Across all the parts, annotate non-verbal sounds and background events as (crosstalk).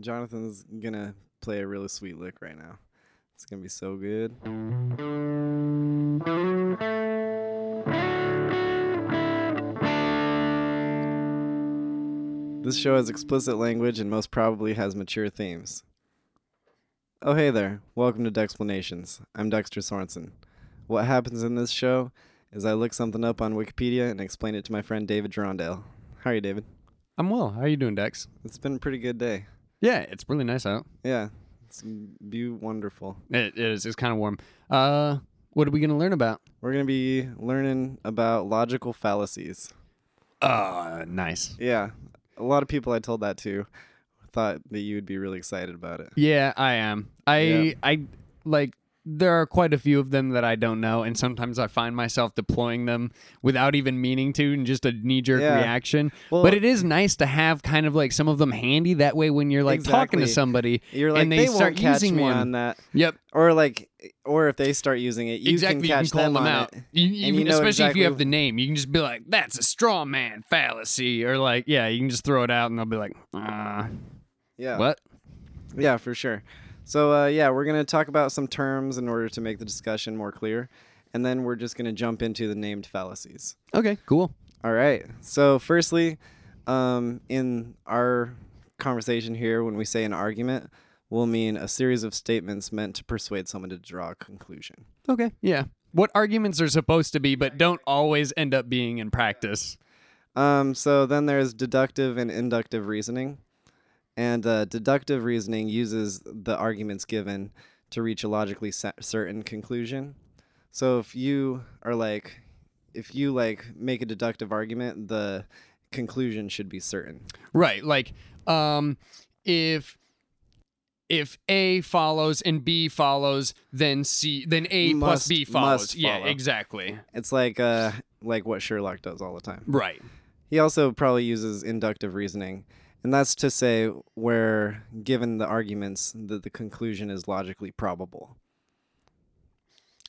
Jonathan's gonna play a really sweet lick right now. It's gonna be so good. This show has explicit language and most probably has mature themes. Oh, hey there. Welcome to Dexplanations. I'm Dexter Sorensen. What happens in this show is I look something up on Wikipedia and explain it to my friend David Gerondale. How are you, David? I'm well. How are you doing, Dex? It's been a pretty good day. Yeah, it's really nice out. Yeah, it's be wonderful. It is. It's kind of warm. Uh, what are we gonna learn about? We're gonna be learning about logical fallacies. Uh, nice. Yeah, a lot of people I told that to thought that you would be really excited about it. Yeah, I am. I Yeah. I like there are quite a few of them that I don't know, and sometimes I find myself deploying them without even meaning to, and just a knee jerk Yeah. reaction. Well, but it is nice to have kind of like some of them handy. That way, when you're like talking to somebody, you're like and they they, start using me one. on that, yep, or like, or if they start using it, you exactly, can catch you can call them, on out. it. You, and you know especially if you have the name, you can just be like, "That's a straw man fallacy," or like, yeah, you can just throw it out, and they'll be like, uh, Yeah, "What?" Yeah, for sure. So uh, yeah, we're gonna talk about some terms in order to make the discussion more clear, and then we're just gonna jump into the named fallacies. Okay, cool. All right. So, firstly, um, in our conversation here, when we say an argument, we'll mean a series of statements meant to persuade someone to draw a conclusion. Okay. Yeah. What arguments are supposed to be, but don't always end up being in practice. Um, so then there's deductive and inductive reasoning, and uh, deductive reasoning uses the arguments given to reach a logically cer- certain conclusion. So if you are like, if you like make a deductive argument, the conclusion should be certain. Right. Like, um, if if A follows and B follows, then C, then A plus B follows. must Yeah, exactly. It's like uh like what Sherlock does all the time. Right. He also probably uses inductive reasoning, and that's to say where given the arguments that the conclusion is logically probable.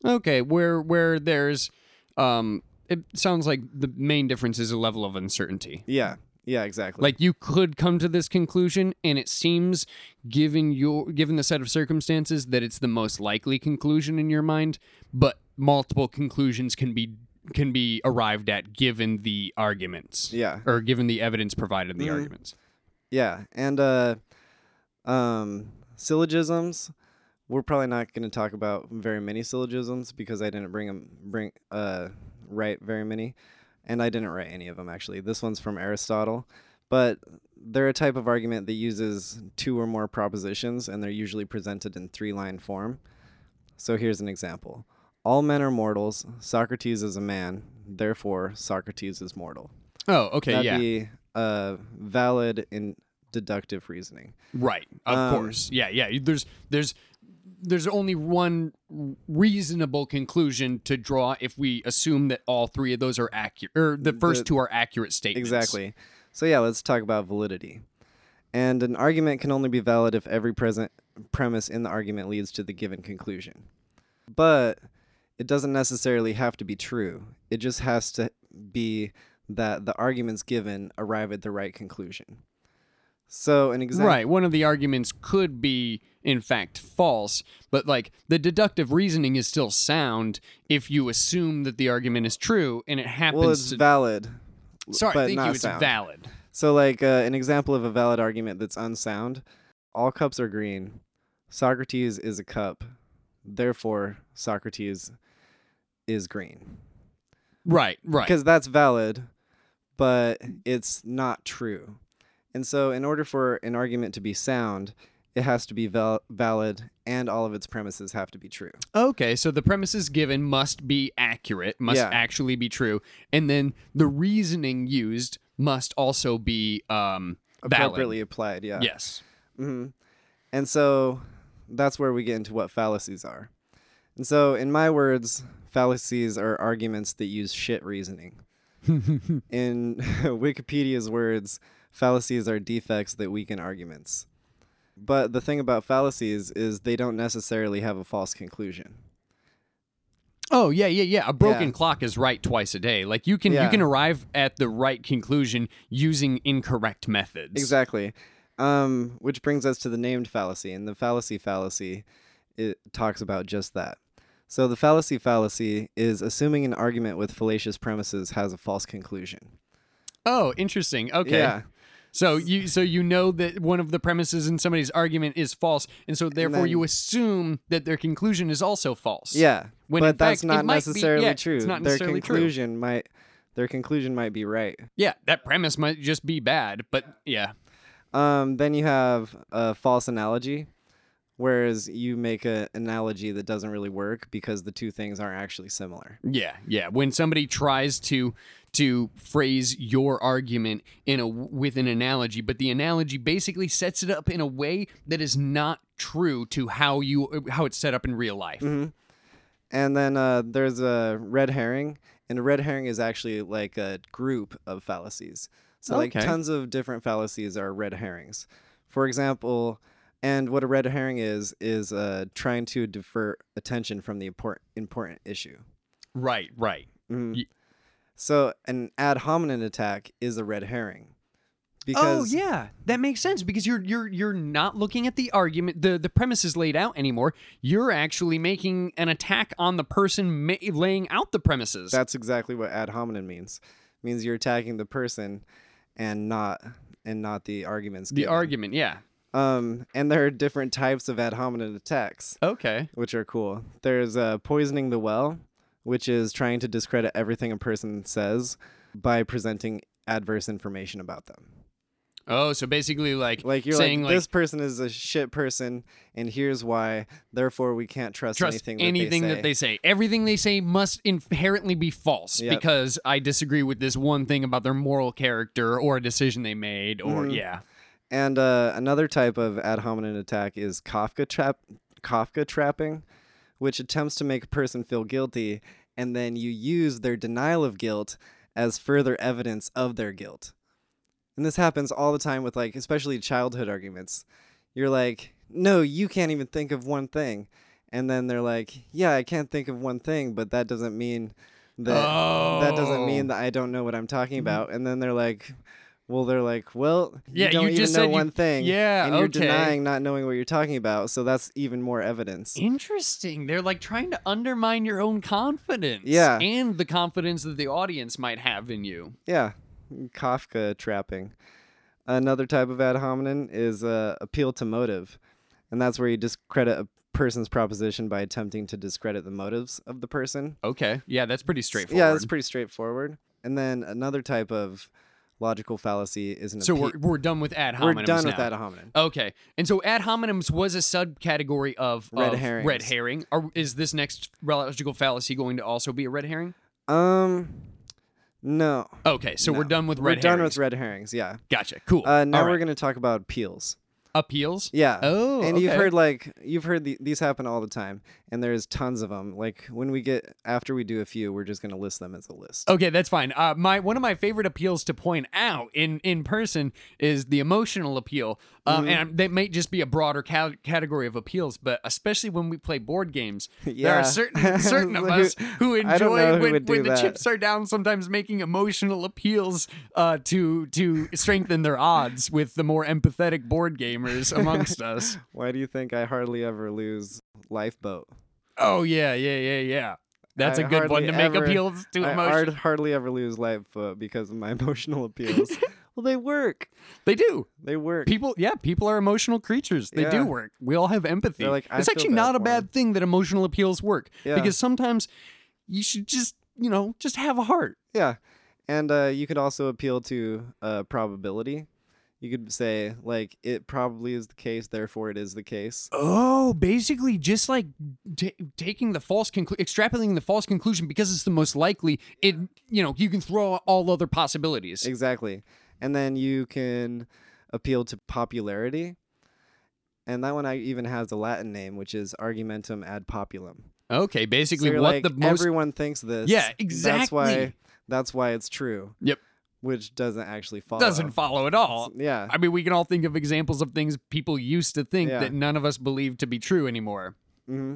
Okay. Where where there's, um, it sounds like the main difference is a level of uncertainty. Yeah. Yeah, exactly. Like you could come to this conclusion, and it seems, given your given the set of circumstances, that it's the most likely conclusion in your mind. But multiple conclusions can be can be arrived at given the arguments, yeah. or given the evidence provided in the Mhm. arguments. Yeah, and uh um syllogisms we're probably not going to talk about very many syllogisms because I didn't bring them bring uh write very many and I didn't write any of them actually. This one's from Aristotle, but they're a type of argument that uses two or more propositions and they're usually presented in three-line form. So here's an example. All men are mortals. Socrates is a man. Therefore, Socrates is mortal. Oh, okay, That'd yeah, be uh, valid in deductive reasoning. right, of um, course, yeah, yeah. There's there's there's only one reasonable conclusion to draw if we assume that all three of those are accurate, or the first The- two are accurate statements. Exactly. So yeah, let's talk about validity. And an argument can only be valid if every present premise in the argument leads to the given conclusion. But it doesn't necessarily have to be true. It just has to be that the arguments given arrive at the right conclusion. So an example Right. One of the arguments could be, in fact, false, but like the deductive reasoning is still sound if you assume that the argument is true and it happens well it's to. valid. Sorry, but thank you. It's sound. valid. So, like uh, an example of a valid argument that's unsound all cups are green. Socrates is a cup. Therefore, Socrates is green. Right. Right. Because that's valid, but it's not true. And so, in order for an argument to be sound, it has to be val- valid and all of its premises have to be true. Okay, so the premises given must be accurate, must Yeah. actually be true, and then the reasoning used must also be um, valid. Appropriately applied, yeah. Yes. hmm And so that's where we get into what fallacies are. And so, in my words, fallacies are arguments that use shit reasoning. (laughs) in (laughs) Wikipedia's words, fallacies are defects that weaken arguments. But the thing about fallacies is they don't necessarily have a false conclusion. Oh yeah, yeah, yeah. A broken Yeah. clock is right twice a day. Like you can Yeah. you can arrive at the right conclusion using incorrect methods. Exactly. Um, which brings us to the named fallacy, and the fallacy fallacy, it talks about just that. So the fallacy fallacy is assuming an argument with fallacious premises has a false conclusion. Oh, interesting. Okay. Yeah. So you so you know that one of the premises in somebody's argument is false, and so therefore you then- assume that their conclusion is also false. Yeah. When but that's fact, not might be- necessarily yeah, true. not their necessarily true. conclusion might their conclusion might be right. Yeah, that premise might just be bad, but yeah. Um, then you have a false analogy, whereas you make an analogy that doesn't really work because the two things aren't actually similar. Yeah, yeah. When somebody tries to to phrase your argument in a with an analogy, but the analogy basically sets it up in a way that is not true to how you how it's set up in real life. Mhm. And then uh, there's a red herring, and a red herring is actually like a group of fallacies. So like tons of different fallacies are red herrings. For example, and what a red herring is is uh, trying to divert attention from the important important issue. Right, right. Mhm. Ye- So an ad hominem attack is a red herring. Because oh yeah, that makes sense because you're you're you're not looking at the argument, the the premises laid out anymore. You're actually making an attack on the person ma- laying out the premises. that's exactly what ad hominem means. It means you're attacking the person and not and not the arguments. the given. argument, yeah. Um, and there are different types of ad hominem attacks, Okay. which are cool. There's uh, poisoning the well, which is trying to discredit everything a person says by presenting adverse information about them. Oh, so basically, like, Like you're saying like, like this person is a shit person, and here's why. Therefore, we can't trust, trust anything, anything, that, that they say. Everything they say must inherently be false Yep. because I disagree with this one thing about their moral character or a decision they made or Mhm. yeah. And uh, another type of ad hominem attack is Kafka trap, Kafka trapping, which attempts to make a person feel guilty, and then you use their denial of guilt as further evidence of their guilt. And this happens all the time with like, especially childhood arguments. You're like, no, you can't even think of one thing, and then they're like, yeah, I can't think of one thing, but that doesn't mean that that doesn't mean Oh. that I don't know what I'm talking about. And then they're like, well, they're like, well, you Yeah, don't you even know you- one thing. Yeah, and you're okay. denying not knowing what you're talking about. So that's even more evidence. Interesting. They're like trying to undermine your own confidence. Yeah. And the confidence that the audience might have in you. Yeah, Kafka trapping. Another type of ad hominem is uh, appeal to motive, and that's where you discredit a person's proposition by attempting to discredit the motives of the person. Okay. Yeah, that's pretty straightforward. Yeah, that's pretty straightforward. And then another type of logical fallacy is an so we're, we're done with ad hominem. we're done with ad hominem. Okay. And so ad hominems was a subcategory of Red of herrings. Red herring. Are, is this next logical fallacy going to also be a red herring? Um, no. Okay, so we're done with red. We're red done with red herrings. Yeah. Gotcha. Cool. Uh, now we're right. gonna talk about appeals. Appeals. Yeah. Oh, and you've heard like you've heard the, these happen all the time, and there's tons of them. Like when we get after we do a few, we're just gonna list them as a list. Okay, that's fine. Uh, my one of my favorite appeals to point out in in person is the emotional appeal, um, Mm-hmm. and that might just be a broader ca- category of appeals. But especially when we play board games, (laughs) there are certain certain of (laughs) us who I don't know enjoy who when, would when the chips are down. Sometimes making emotional appeals uh, to to strengthen their odds with the more empathetic board gamers (laughs) amongst us. Why do you think I hardly ever lose Lifeboat? Oh yeah, yeah, yeah, yeah. That's I a good one to make ever- appeals to I emotion. hardly ever lose Lifeboat because of my emotional appeals. Well, they work. They do. They work. People, yeah, people are emotional creatures. They Yeah. do work. We all have empathy. They're like, "I it's feel actually bad not a for bad him." thing that emotional appeals work Yeah. because sometimes you should just, you know, just have a heart. Yeah, and uh, you could also appeal to uh, probability. You could say like it probably is the case, therefore it is the case. Oh, basically just like taking the false conclu- extrapolating the false conclusion because it's the most likely. It, you know, you can throw out all other possibilities. Exactly. And then you can appeal to popularity. And that one I even has a Latin name, which is argumentum ad populum. Okay, So basically you're what like, the most everyone thinks this. Yeah, exactly. That's why that's why it's true. Yep. Which doesn't actually follow. doesn't follow at all. Yeah. I mean, we can all think of examples of things people used to think Yeah. that none of us believe to be true anymore. hmm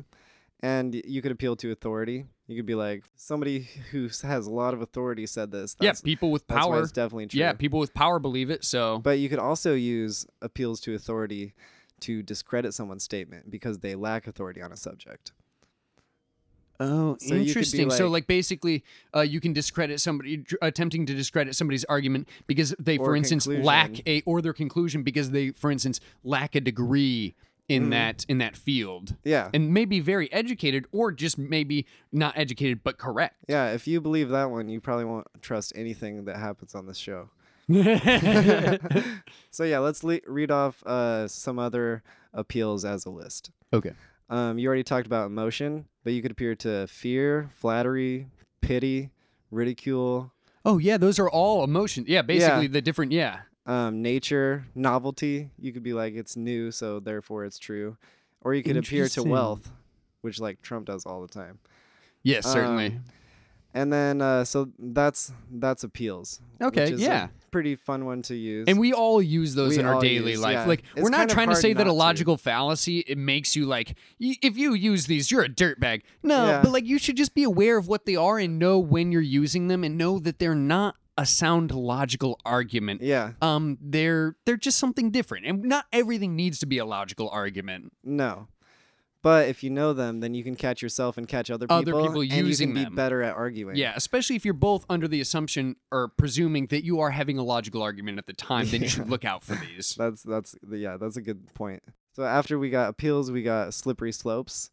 and you could appeal to authority. You could be like somebody who has a lot of authority said this. yeah, people with that's why power. it's definitely true. Yeah, people with power believe it. So But you could also use appeals to authority to discredit someone's statement because they lack authority on a subject. Oh, So you could be interesting. so, like- like, basically, uh, you can discredit somebody, attempting to discredit somebody's argument because they, for instance, lack a, or their conclusion because they, for instance, lack a degree in Mhm. that in that field, Yeah. and maybe very educated, or just maybe not educated but correct. Yeah, if you believe that one, you probably won't trust anything that happens on this show. (laughs) (laughs) so yeah, let's le- read off uh, some other appeals as a list. okay. Um, you already talked about emotion, but you could appear to fear, flattery, pity, ridicule, Oh yeah, those are all emotions. Yeah, basically the different. Yeah. Um, nature, novelty. You could be like it's new, so therefore it's true, or you could appear to wealth, which like Trump does all the time. Yes, certainly. Um, And then uh, so that's that's appeals. Okay, which is yeah. pretty fun one to use. And we all use those We in our daily use, life. yeah. Like It's we're not trying to say that a to. logical fallacy it makes you like y- if you use these you're a dirtbag. No, Yeah. but like you should just be aware of what they are and know when you're using them and know that they're not a sound logical argument. yeah, Um they're they're just something different. And not everything needs to be a logical argument. no. But if you know them, then you can catch yourself and catch other people. Other people and using you can them. be better at arguing. Yeah, especially if you're both under the assumption or presuming that you are having a logical argument at the time, then you should (laughs) look out for these. That's that's yeah, that's a good point. So after we got appeals, we got slippery slopes,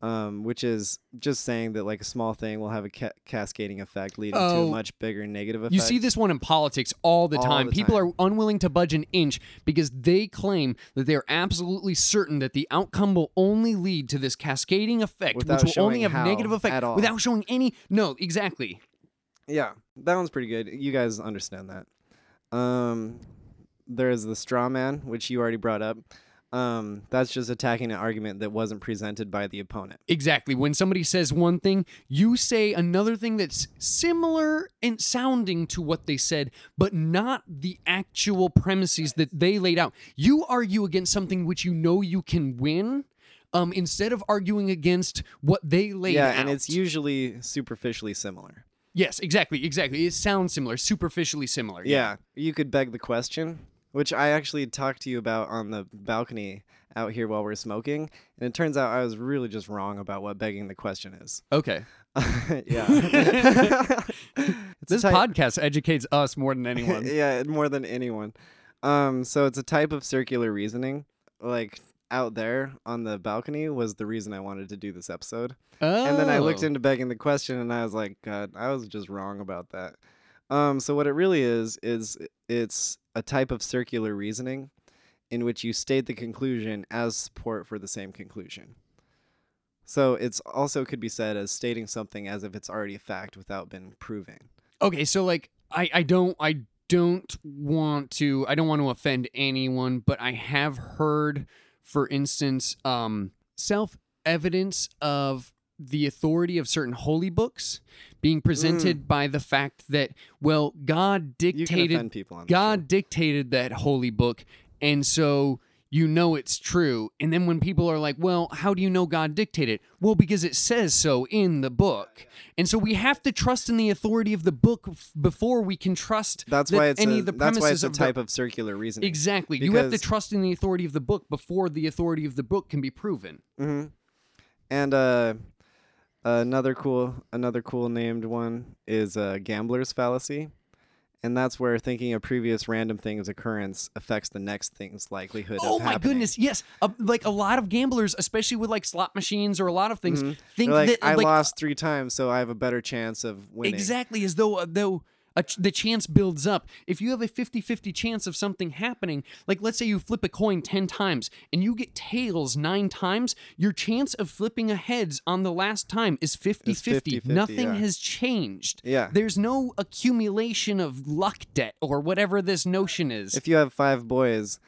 um, which is just saying that like a small thing will have a ca- cascading effect, leading to Oh. a much bigger negative effect. You see this one in politics all the All time. the People time. are unwilling to budge an inch because they claim that they are absolutely certain that the outcome will only lead to this cascading effect, Without which will only have negative effect at all. without showing any. No, exactly. Yeah, that one's pretty good. You guys understand that. Um, there's the straw man, which you already brought up. Um, that's just attacking an argument that wasn't presented by the opponent. Exactly. When somebody says one thing, you say another thing that's similar and sounding to what they said, but not the actual premises that they laid out. You argue against something which you know you can win. Um, instead of arguing against what they laid yeah, out. and it's usually superficially similar. Yes, exactly, exactly. It sounds similar, superficially similar. Yeah, you could beg the question, which I actually talked to you about on the balcony out here while we are smoking, and it turns out I was really just wrong about what begging the question is. Okay. (laughs) yeah. (laughs) This type- podcast educates us more than anyone. (laughs) yeah, more than anyone. Um, so it's a type of circular reasoning. Like out there on the balcony was the reason I wanted to do this episode. oh. And then I looked into begging the question and I was like, God, I was just wrong about that. Um, so what it really is is it's a type of circular reasoning in which you state the conclusion as support for the same conclusion. So it's also could be said as stating something as if it's already a fact without been proven. Okay, so like I I don't I don't want to I don't want to offend anyone, but I have heard for instance um self-evidence of the authority of certain holy books being presented by the fact that well God dictated offend people on this show. God dictated that holy book, and so you know it's true. And then when people are like, well, how do you know God dictated? Well, because it says so in the book. And so we have to trust in the authority of the book f- before we can trust That's that why it's any a, of the that's why it's a of the- type of circular reasoning. Exactly. You have to trust in the authority of the book before the authority of the book can be proven. hmm And uh, another cool another cool named one is uh, gambler's fallacy, and that's where thinking a previous random thing's occurrence affects the next thing's likelihood Oh my happening. goodness, yes. Uh, like a lot of gamblers, especially with like slot machines or a lot of things, Mhm. think like, that I like, lost three times, so I have a better chance of winning. Exactly, as though uh, though ch- the chance builds up. If you have a 50-50 chance of something happening, like let's say you flip a coin 10 times and you get tails 9 times, your chance of flipping a heads on the last time is 50-50. 50-50, Nothing yeah. has changed. Yeah. There's no accumulation of luck debt or whatever this notion is. If you have five boys,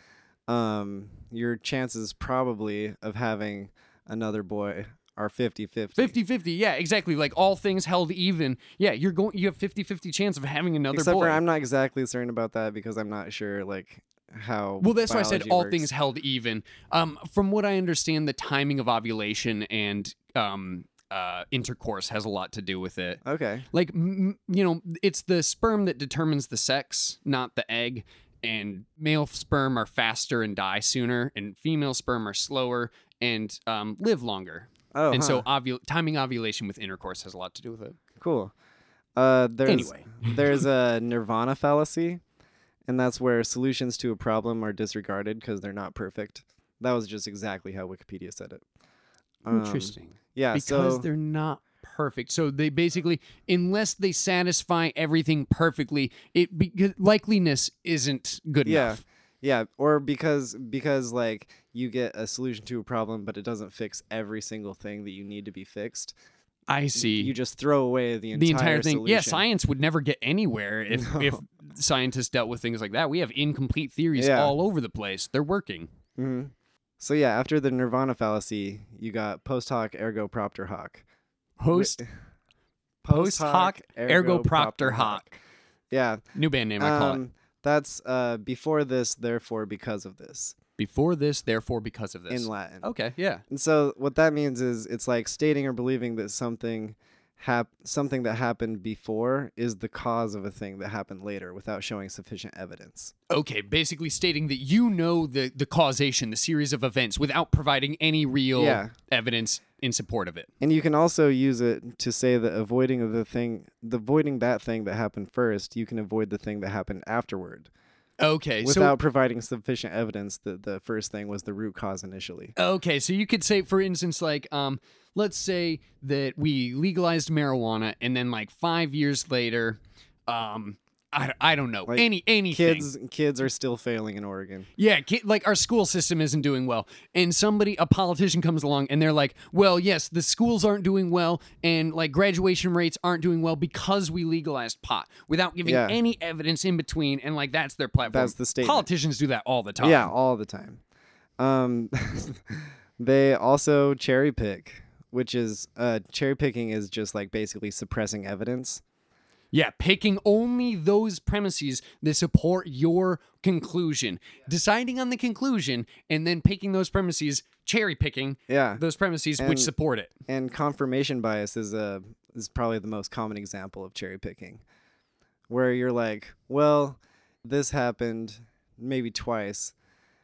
um, your chances probably of having another boy are 50-50. 50-50, yeah, exactly. Like all things held even. Yeah, you're going you have 50-50 chance of having another Except boy. for I'm not exactly certain about that because I'm not sure like how. Well, that's why I said all works. things held even. Um, from what I understand, the timing of ovulation and um, uh, intercourse has a lot to do with it. Okay. Like, m- you know, it's the sperm that determines the sex, not the egg. And male sperm are faster and die sooner, and female sperm are slower and um, live longer. Oh, and so, ovul- timing ovulation with intercourse has a lot to do with it. cool. Uh, there's Anyway. (laughs) there's a nirvana fallacy, and that's where solutions to a problem are disregarded because they're not perfect. That was just exactly how Wikipedia said it. Um, Interesting. Yeah. because so they're not perfect. So they basically, unless they satisfy everything perfectly, it because likeliness isn't good Yeah. enough. Yeah, or because because like you get a solution to a problem, but it doesn't fix every single thing that you need to be fixed. I see. You just throw away the entire, the entire thing. Yeah, science would never get anywhere if (laughs) if scientists dealt with things like that. We have incomplete theories Yeah. all over the place. They're working. hmm So yeah, after the nirvana fallacy, you got post hoc ergo propter hoc. (laughs) Post post hoc ergo propter hoc. Yeah. New band name. I call it. That's uh, before this, therefore because of this Before this, therefore because of this. in Latin. okay. Yeah. And so what that means is it's like stating or believing that something hap- something that happened before is the cause of a thing that happened later without showing sufficient evidence. Okay, basically stating that you know the the causation, the series of events, without providing any real Yeah. evidence in support of it. And you can also use it to say that avoiding of the thing, the avoiding that thing that happened first, you can avoid the thing that happened afterward Okay, without providing sufficient evidence that the first thing was the root cause initially. okay, so you could say, for instance, like um, let's say that we legalized marijuana, and then like five years later, um. I, I don't know Like, any anything. Kids kids are still failing in Oregon. Yeah, ki- like our school system isn't doing well. And somebody, a politician comes along and they're like, well, yes, the schools aren't doing well and like graduation rates aren't doing well because we legalized pot without giving Yeah. any evidence in between. And like, that's their platform. That's the statement. Politicians do that all the time. Yeah, all the time. Um, (laughs) they also cherry pick, which is uh, cherry picking is just like basically suppressing evidence. Yeah, picking only those premises that support your conclusion, deciding on the conclusion, and then picking those premises, cherry picking Yeah, those premises And- which support it. and confirmation bias is a is probably the most common example of cherry picking, where you're like, well, this happened maybe twice,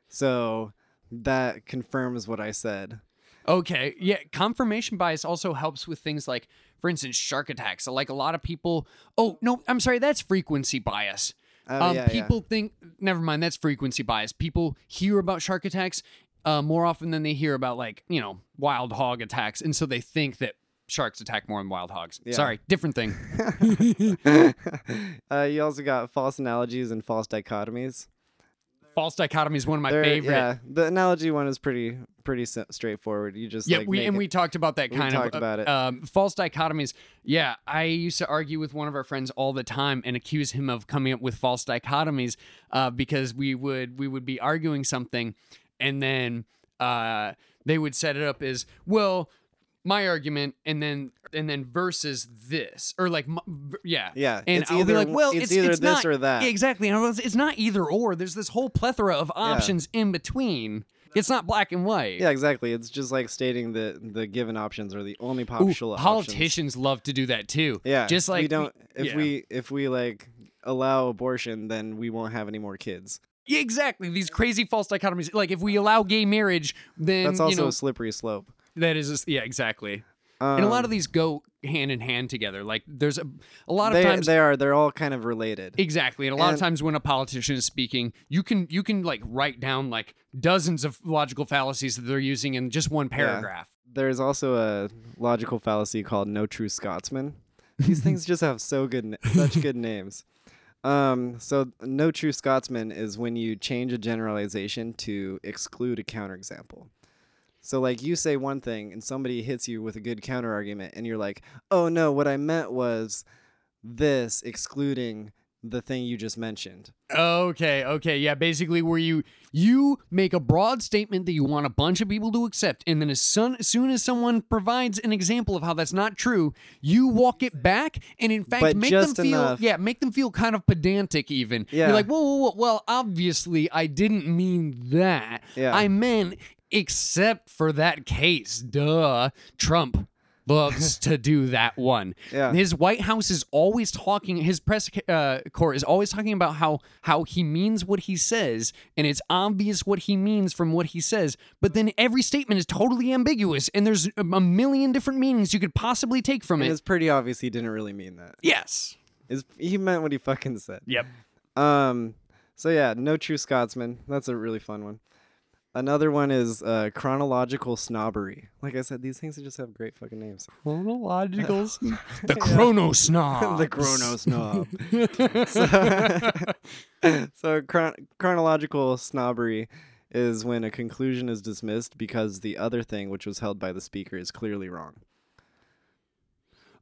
so that confirms what I said. Okay, yeah, confirmation bias also helps with things like, for instance, shark attacks. Like a lot of people. Oh no, I'm sorry, that's frequency bias. Oh, um, yeah, yeah. people think. Never mind, that's frequency bias. People hear about shark attacks uh, more often than they hear about like you know wild hog attacks, and so they think that sharks attack more than wild hogs. Yeah. Sorry, different thing. (laughs) (laughs) uh, you also got false analogies and false dichotomies. False dichotomy is one of my They're- favorite. Yeah, the analogy one is pretty pretty straightforward. You just Yeah, like we and it- we talked about that kind we kind talked of about it. Um, false dichotomies. Yeah, I used to argue with one of our friends all the time and accuse him of coming up with false dichotomies uh, because we would we would be arguing something, and then uh, they would set it up as well. My argument, and then and then versus this, or like, yeah, yeah, and it's I'll either be like, well, it's, it's, either it's this not, or that. Exactly. Was, it's not either or. There's this whole plethora of options in between. It's not black and white. Yeah, exactly. It's just like stating that the given options are the only Ooh, popular options. politicians love to do that too. Yeah, just like we don't. if yeah. we if we like allow abortion, then we won't have any more kids. Yeah, exactly. These crazy false dichotomies. Like if we allow gay marriage, then That's also you know a slippery slope. That is yeah, exactly. and a lot of Um, these go hand in hand together. Like there's a a lot of they times they are they're all kind of related. Exactly. And a lot of times when a politician is speaking, you can you can like write down like dozens of logical fallacies that they're using in just one paragraph. There's also a logical fallacy called "No True Scotsman." These things just have so good, such (laughs) good names. Um, so "No True Scotsman" is when you change a generalization to exclude a counterexample. So like you say one thing and somebody hits you with a good counterargument, and you're like, "Oh no, what I meant was this, excluding the thing you just mentioned. Okay, okay, yeah. Basically, where you you make a broad statement that you want a bunch of people to accept, and then as soon as, soon as someone provides an example of how that's not true, you walk it back, and in fact But make them feel enough. yeah, make them feel kind of pedantic. Even Yeah. you're like, whoa, whoa, whoa, well, obviously I didn't mean that. Yeah. I meant except for that case. Duh, Trump. Loves to do that one. (laughs) Yeah. His White House is always talking. His press uh, corps is always talking about how how he means what he says, and it's obvious what he means from what he says. But then every statement is totally ambiguous, and there's a a million different meanings you could possibly take from And it. it's pretty obvious he didn't really mean that. Yes. Is he meant what he fucking said. Yep. Um. So yeah, no true Scotsman. That's a really fun one. Another one is uh, chronological snobbery. Like I said, these things just have great fucking names. Chronological. (laughs) the (laughs) Chrono Snob. the chrono snob. so, (laughs) so chron- chronological snobbery is when a conclusion is dismissed because the other thing, which was held by the speaker, is clearly wrong.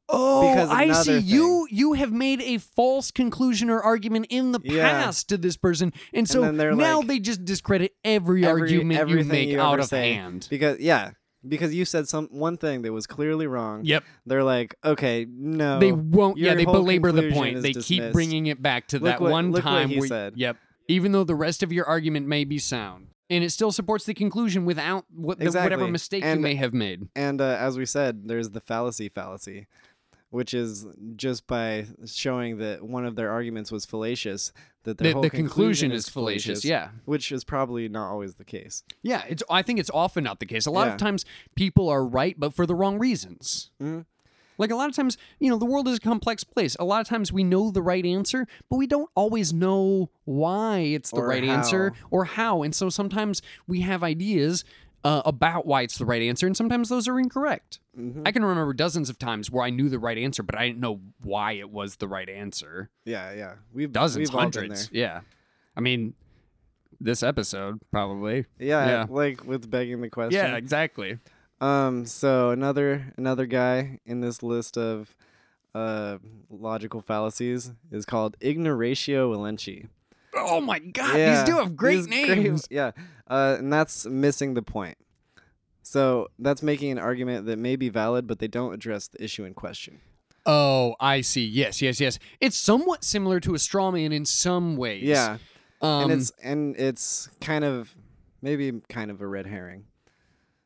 Oh, Because I see. another You you have made a false conclusion or argument in the Yeah. past to this person, and so they're now like- they just discredit every, Every- argument you everything make you out of say. hand. Because yeah, because you said some one thing that was clearly wrong. Yep. They're like, okay, no. they won't. Yeah, they belabor the point. They keep bringing it back to Look that what- one time he where. said. Yep. Even though the rest of your argument may be sound, and it still supports the conclusion without what the, whatever Exactly. mistake you may have made. And uh, as we said, there's the fallacy fallacy, which is just by showing that one of their arguments was fallacious, that The, whole the conclusion is fallacious. Yeah. which is probably not always the case. Yeah, it's. I think it's often not the case. A lot Yeah. of times, people are right, but for the wrong reasons. Mhm. Like a lot of times, you know, the world is a complex place. A lot of times, we know the right answer, but we don't always know why it's the Or right answer or how. And so sometimes we have ideas uh, about why it's the right answer, and sometimes those are incorrect. Mhm. I can remember dozens of times where I knew the right answer, but I didn't know why it was the right answer. Yeah, yeah. We've Dozens, we've hundreds. Yeah. I mean, this episode probably. Yeah, Yeah. like with begging the question. Yeah, exactly. Um. So another another guy in this list of uh logical fallacies is called Ignoratio Elenchi. Oh my god, Yeah, these do have great these names. (laughs) yeah, uh, and that's missing the point. So that's making an argument that may be valid, but they don't address the issue in question. Oh, I see. Yes, yes, yes. It's somewhat similar to a straw man in some ways. Yeah, Um, and it's and it's kind of maybe kind of a red herring.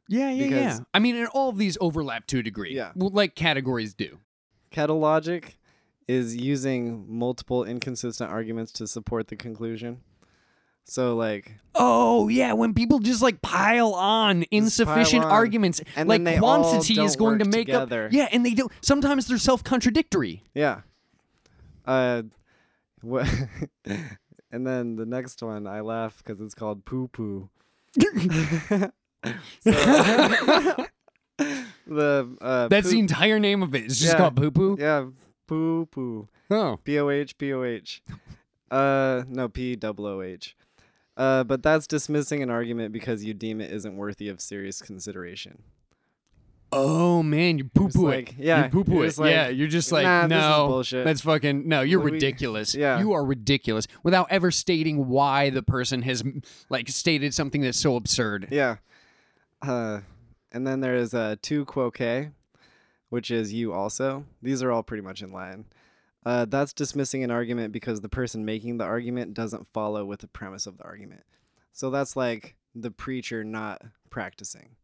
yeah, yeah, yeah. I mean, and all of these overlap to a degree. Yeah. Like categories do. Kettle logic is using multiple inconsistent arguments to support the conclusion. So like, Oh yeah, when people just like pile on insufficient on, arguments, and like quantity is going to make together. up. Yeah, and they don't. Sometimes they're self-contradictory. yeah, uh, what? (laughs) and then the next one, I laugh because it's called poo poo. (laughs) (laughs) the uh, That's poo- the entire name of it. It's just Yeah. called poo poo. yeah poo poo Oh, p o h p o h uh no p double o h uh but that's dismissing an argument because you deem it isn't worthy of serious consideration oh man, you poo poo like, yeah, you poo poo it. like, yeah, you're just like nah, no, bullshit. that's fucking no. You're We- ridiculous. yeah. you are ridiculous without ever stating why the person has like stated something that's so absurd. yeah uh and then there is uh tu quoque which is you also. These are all pretty much in line. Uh that's dismissing an argument because the person making the argument doesn't follow with the premise of the argument. So that's like the preacher not practicing.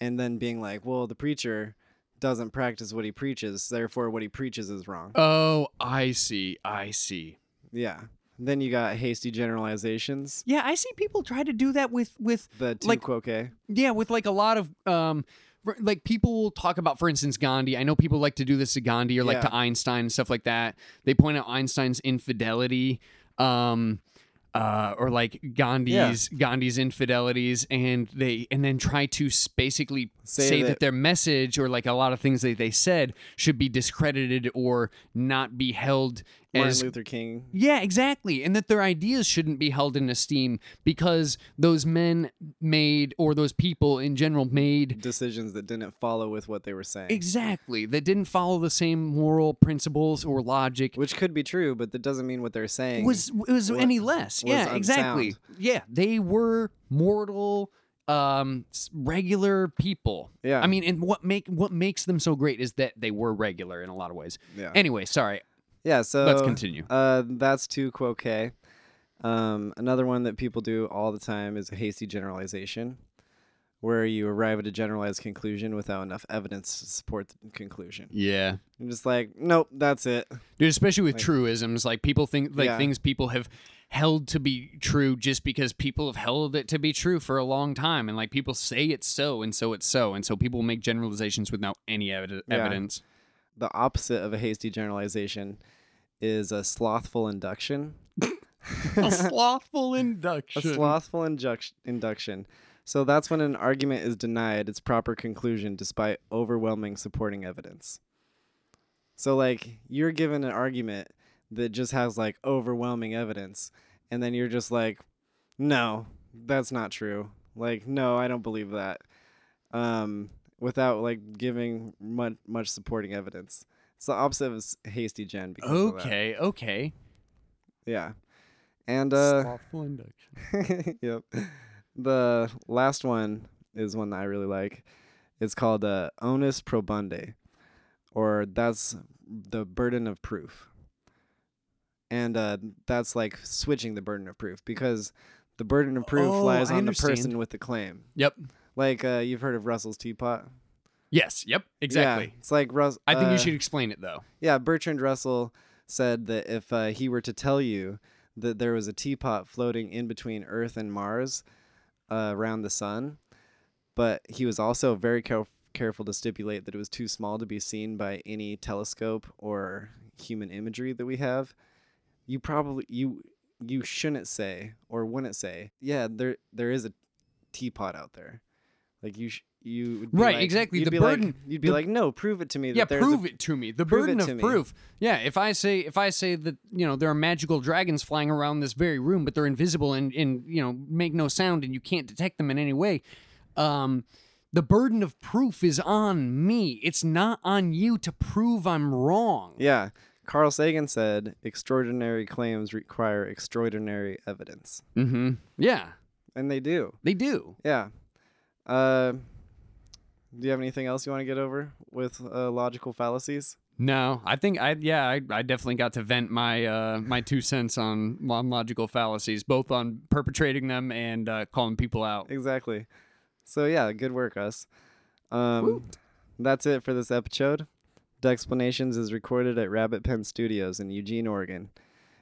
And then being like well the preacher doesn't practice what he preaches therefore what he preaches is wrong. Oh, I see. I see. yeah. Then you got hasty generalizations. Yeah, I see people try to do that with with the tu Like- quoque yeah with like a lot of um for- like people will talk about for instance gandhi. I know people like to do this to gandhi or like Yeah. to einstein and stuff like that. They point out einstein's infidelity um uh, or like Gandhi's Gandhi's infidelities, and they and then try to s- basically Say say, that, that- their message or like a lot of things that they said should be discredited or not be held Martin as Luther King. yeah, exactly. And that their ideas shouldn't be held in esteem because those men made, or those people in general made, Decisions that didn't follow with what they were saying. exactly, that didn't follow the same moral principles or logic. Which could be true, but that doesn't mean what they're saying. Was was wa- any less? was yeah, exactly. Yeah, they were mortal, um, regular people. yeah. I mean, and what make what makes them so great is that they were regular in a lot of ways. yeah. Anyway, sorry. Yeah. So let's continue. Uh, that's tu quoque. Um, another one that people do all the time is a hasty generalization, where you arrive at a generalized conclusion without enough evidence to support the conclusion. Yeah. I'm just like, nope, that's it. Dude, especially with Like- truisms, like people think like Yeah. things people have held to be true just because people have held it to be true for a long time, and like people say it's so, and so it's so, and so people make generalizations without any evi- Yeah. evidence. The opposite of a hasty generalization is a slothful induction. a (laughs) slothful induction. a slothful induct- induction. So that's when an argument is denied its proper conclusion despite overwhelming supporting evidence. So like you're given an argument that just has like overwhelming evidence and then you're just like no, that's not true. Like no, I don't believe that. Um without like giving much much supporting evidence. It's the opposite of hasty gen because of okay, okay. Yeah. And uh slothful induction. (laughs) yep. The last one is one that I really like. It's called uh, onus probandi, or that's the burden of proof. And uh, that's like switching the burden of proof because the burden of proof Oh, lies I on the person with the claim. Yep. Like uh, you've heard of Russell's teapot. Yes. Yep. Exactly. Yeah, it's like Russ. I think uh, you should explain it though. Yeah, Bertrand Russell said that if uh, he were to tell you that there was a teapot floating in between Earth and Mars uh, around the sun, but he was also very caref- careful to stipulate that it was too small to be seen by any telescope or human imagery that we have, you probably you you shouldn't say or wouldn't say, yeah, there there is a teapot out there. Like you sh- you would be Right, like- exactly, You'd the be like- burden- you'd be the- like, no, prove it to me. That Yeah, there's a prove it to me. The burden of me. proof. Yeah, if I say if I say that you know there are magical dragons flying around this very room, but they're invisible and and you know make no sound and you can't detect them in any way, um, the burden of proof is on me. It's not on you to prove I'm wrong. Yeah. Carl Sagan said extraordinary claims require extraordinary evidence. Mm-hmm. Yeah, And they do. they do. Yeah. Uh, do you have anything else you want to get over with uh, logical fallacies? No, I think I yeah I, I definitely got to vent my uh, my two cents on, on logical fallacies, both on perpetrating them and uh, calling people out. Exactly. So, yeah, good work, us. Um, that's it for this episode. Dexplanations is recorded at Rabbit Pen Studios in Eugene, Oregon.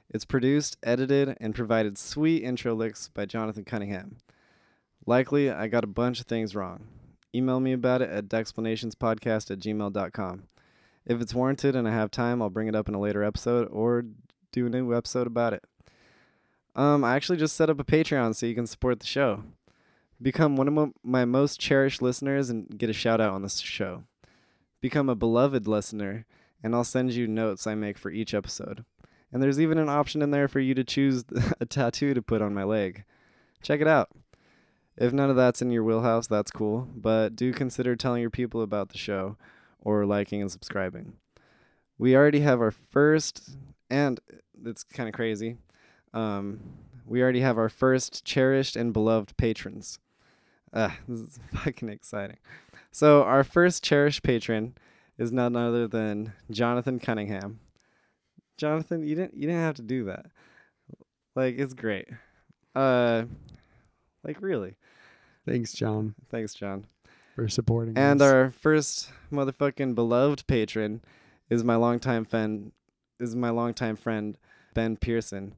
It's produced, edited, and provided sweet intro licks by Jonathan Cunningham. Likely, I got a bunch of things wrong. Email me about it at dexplanationspodcast at gmail.com. If it's warranted and I have time, I'll bring it up in a later episode or do a new episode about it. Um, I actually just set up a Patreon so you can support the show. Become one of my most cherished listeners and get a shout out on this show. Become a beloved listener, and I'll send you notes I make for each episode. And there's even an option in there for you to choose (laughs) a tattoo to put on my leg. Check it out. If none of that's in your wheelhouse, that's cool, but do consider telling your people about the show or liking and subscribing. We already have our first, and it's kind of crazy. Um, we already have our first cherished and beloved patrons. Uh, (laughs) this is fucking exciting. So our first cherished patron is none other than Jonathan Cunningham. Jonathan, you didn't you didn't have to do that. Like it's great. Uh like really. Thanks, John, Thanks, John. for supporting And our first motherfucking beloved patron is my longtime friend is my longtime friend Ben Pearson.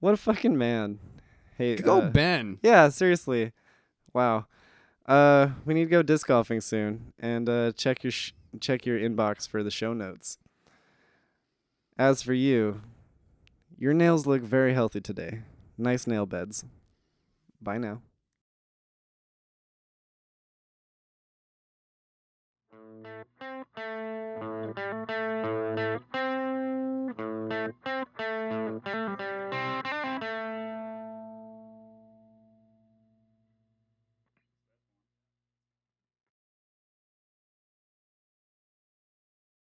What a fucking man. Hey, go uh, Ben. Yeah, seriously. Wow. Uh, we need to go disc golfing soon, and uh, check your sh- check your inbox for the show notes. As for you, your nails look very healthy today. Nice nail beds. Bye now.